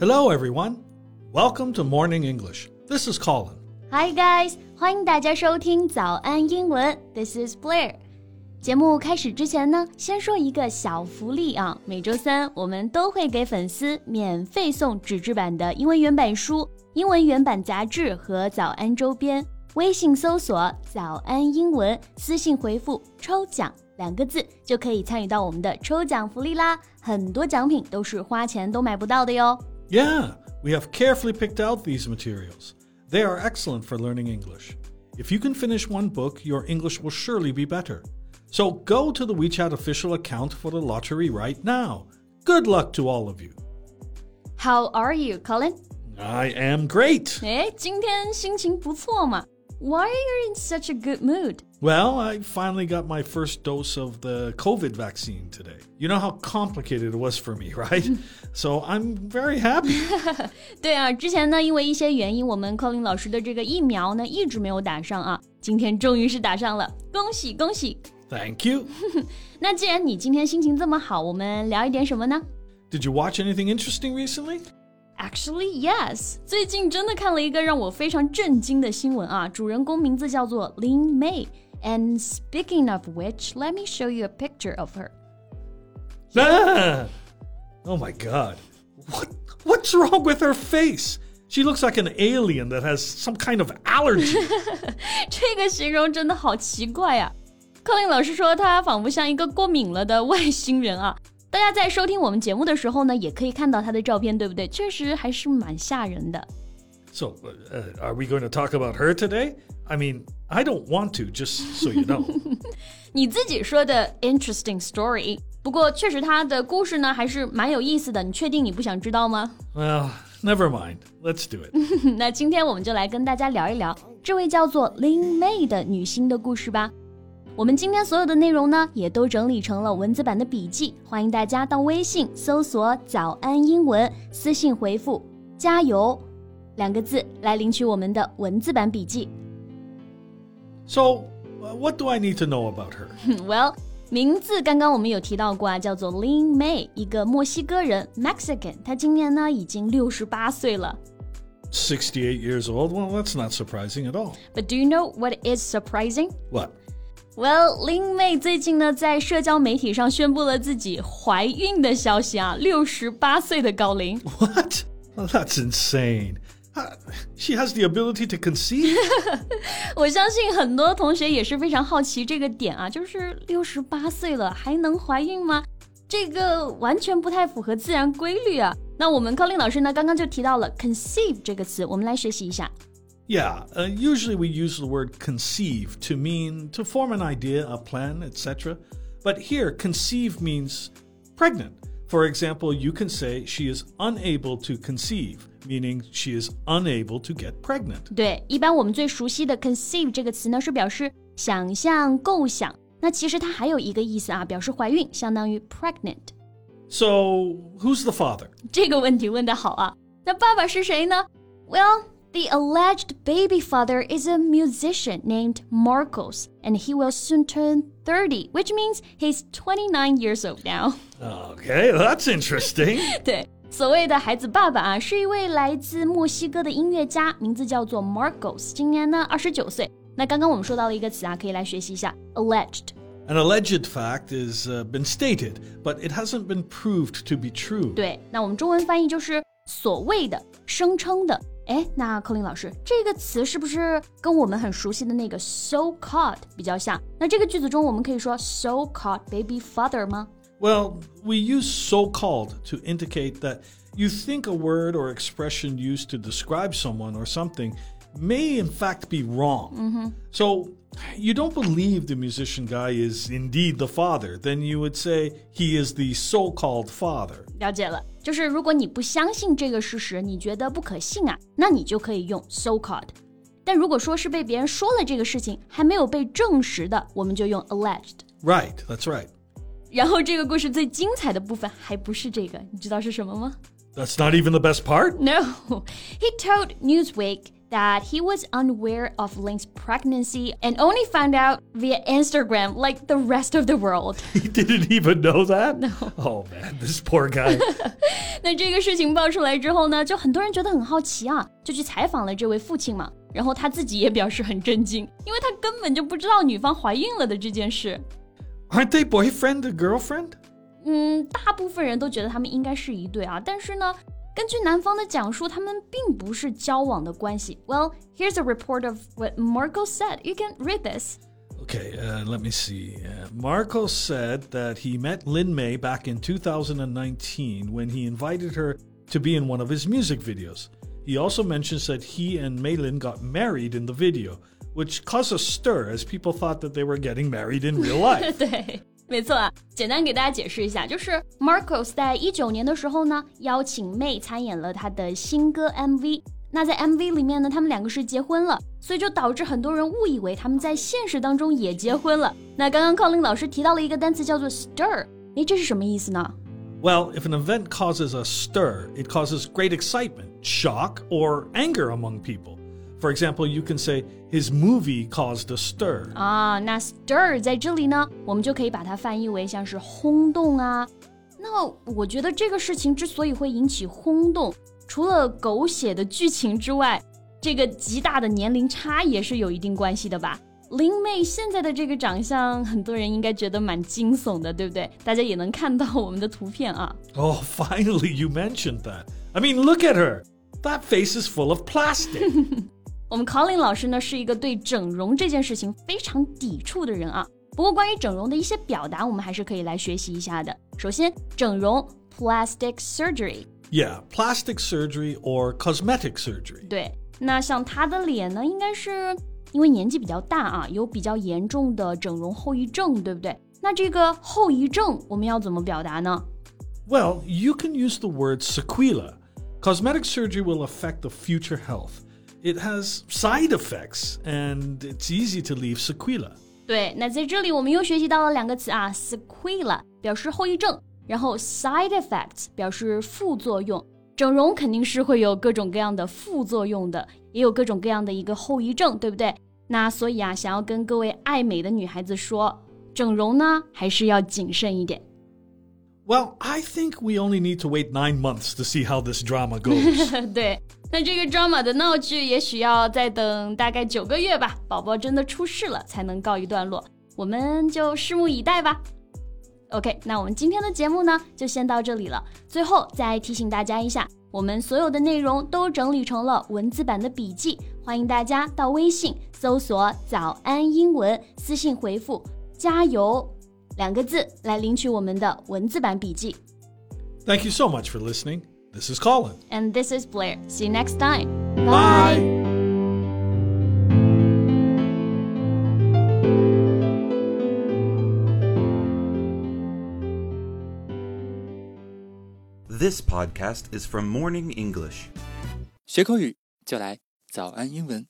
Hello, everyone. Welcome to Morning English. This is Colin. Hi guys，欢迎大家收听早安英文。This is Blair。节目开始之前呢，先说一个小福利啊！每周三我们都会给粉丝免费送纸质版的英文原版书、英文原版杂志和早安周边。微信搜索“早安英文”，私信回复“抽奖”两个字，就可以参与到我们的抽奖福利啦！很多奖品都是花钱都买不到的哟。Yeah, we have carefully picked out these materials. They are excellent for learning English. If you can finish one book, your English will surely be better. So go to the WeChat official account for the lottery right now. Good luck to all of you. How are you, Colin? I am great. 哎，今天心情不错嘛。why are you in such a good mood? Well, I finally got my first dose of the COVID vaccine today. You know how complicated it was for me, right? so I'm very happy. 对啊，之前呢，因为一些原因，我们 Colin 老师的这个疫苗呢一直没有打上啊，今天终于是打上了，恭喜恭喜！Thank you. 那既然你今天心情这么好，我们聊一点什么呢？Did you watch anything interesting recently? Actually, yes. 最近真的看了一个让我非常震惊的新闻啊！主人公名字叫做 Lin May。 And speaking of which, let me show you a picture of her. Ah! Oh my god. What what's wrong with her face? She looks like an alien that has some kind of allergy. 这个形容真的好奇怪呀、啊！柯林老师说，她仿佛像一个过敏了的外星人啊。大家在收听我们节目的时候呢，也可以看到他的照片，对不对？确实还是蛮吓人的。So, uh, are we going to talk about her today? I mean, I don't want to, just so you know. 你自己说的 interesting story，不过确实他的故事呢还是蛮有意思的。你确定你不想知道吗？Well, never mind. Let's do it. 那今天我们就来跟大家聊一聊这位叫做 Lin May 的女星的故事吧。我们今天所有的内容呢，也都整理成了文字版的笔记，欢迎大家到微信搜索“早安英文”，私信回复“加油”两个字来领取我们的文字版笔记。So, uh, what do I need to know about her? well, 名字刚刚我们有提到过啊，叫做 Lin May，一个墨西哥人 Mexican，她今年呢已经六十八岁了。68 years old? Well, that's not surprising at all. But do you know what is surprising? What? Well, Lin May Well, that's insane. She has the ability to conceive. 我相信很多同学也是非常好奇这个点啊，就是六十八岁了还能怀孕吗？这个完全不太符合自然规律啊。那我们高林老师呢刚刚就提到了 conceive 这个词，我们来学习一下。Yeah, uh, usually we use the word conceive to mean to form an idea, a plan, etc. But here, conceive means pregnant. For example, you can say she is unable to conceive, meaning she is unable to get pregnant. 对，一般我们最熟悉的 conceive 这个词呢，是表示想象、构想。那其实它还有一个意思啊，表示怀孕，相当于 pregnant。So, who's the father? 这个问题问得好啊。那爸爸是谁呢？Well, the alleged baby father is a musician named Marcos, and he will soon turn 30, which means he's 29 years old now. Okay, that's interesting. 对，所谓的孩子爸爸啊，是一位来自墨西哥的音乐家，名字叫做 Marcos，今年呢二十九岁。那刚刚我们说到了一个词啊，可以来学习一下 alleged。An alleged fact is uh, been stated, but it hasn't been proved to be true. 对，那我们中文翻译就是所谓的、声称的。 哎，那寇林老师，这个词是不是跟我们很熟悉的那个 so called 比较像？那这个句子中，我们可以说 so called baby father 吗？Well, we use so called to indicate that you think a word or expression used to describe someone or something may in fact be wrong. Mm-hmm. So you don't believe the musician guy is indeed the father, then you would say he is the so called father. 了解了，就是如果你不相信这个事实，你觉得不可信啊，那你就可以用 so called。但如果说是被别人说了这个事情还没有被证实的，我们就用 alleged。Right, that's right. 然后这个故事最精彩的部分还不是这个，你知道是什么吗？That's not even the best part. No, he told Newsweek that he was unaware of Lynn's pregnancy and only found out via Instagram like the rest of the world. He didn't even know that? No. Oh man, this poor guy. 那这个事情爆出来之后呢，就很多人觉得很好奇啊，就去采访了这位父亲嘛。然后他自己也表示很震惊，因为他根本就不知道女方怀孕了的这件事。Aren't they boyfriend and girlfriend? 嗯，大部分人都觉得他们应该是一对啊，但是呢， 根据男方的讲述，他们并不是交往的关系。Well, here's a report of what Marco said. You can read this. Okay, uh, let me see. Uh, Marco said that he met Lin May back in 2019 when he invited her to be in one of his music videos. He also mentions that he and Maylin got married in the video, which caused a stir as people thought that they were getting married in real life. 没错啊，简单给大家解释一下，就是 Marcos 在一九年的时候呢，邀请 May 参演了他的新歌 MV。那在 MV 里面呢，他们两个是结婚了，所以就导致很多人误以为他们在现实当中也结婚了。那刚刚 Colin 老师提到了一个单词叫做 stir，诶，这是什么意思呢？Well, if an event causes a stir, it causes great excitement, shock, or anger among people. For example, you can say his movie caused a stir. 啊，那 stir 在这里呢，我们就可以把它翻译为像是轰动啊。那我觉得这个事情之所以会引起轰动，除了狗血的剧情之外，这个极大的年龄差也是有一定关系的吧。林妹现在的这个长相，很多人应该觉得蛮惊悚的，对不对？大家也能看到我们的图片啊。Oh, finally you mentioned that. I mean, look at her. That face is full of plastic. 我们 Colin 老师呢是一个对整容这件事情非常抵触的人啊。不过关于整容的一些表达，我们还是可以来学习一下的。首先，整容 plastic surgery。Yeah, plastic surgery or cosmetic surgery. 对，那像他的脸呢，应该是因为年纪比较大啊，有比较严重的整容后遗症，对不对？那这个后遗症我们要怎么表达呢？Well, you can use the word sequela. Cosmetic surgery will affect the future health. It has side effects and it's easy to leave sequela. 对，那在这里我们又学习到了两个词啊，sequela 表示后遗症，然后 side effects 表示副作用。整容肯定是会有各种各样的副作用的，也有各种各样的一个后遗症，对不对？那所以啊，想要跟各位爱美的女孩子说，整容呢还是要谨慎一点。Well, I think we only need to wait nine months to see how this drama goes. 对， 那这个装妈的闹剧也许要再等大概九个月吧，宝宝真的出世了才能告一段落，我们就拭目以待吧。OK，那我们今天的节目呢就先到这里了。最后再提醒大家一下，我们所有的内容都整理成了文字版的笔记，欢迎大家到微信搜索“早安英文”，私信回复“加油”。两个字来领取我们的文字版笔记。Thank you so much for listening. This is Colin. And this is Blair. See you next time. Bye. Bye. This podcast is from Morning English. 学口语就来早安英文。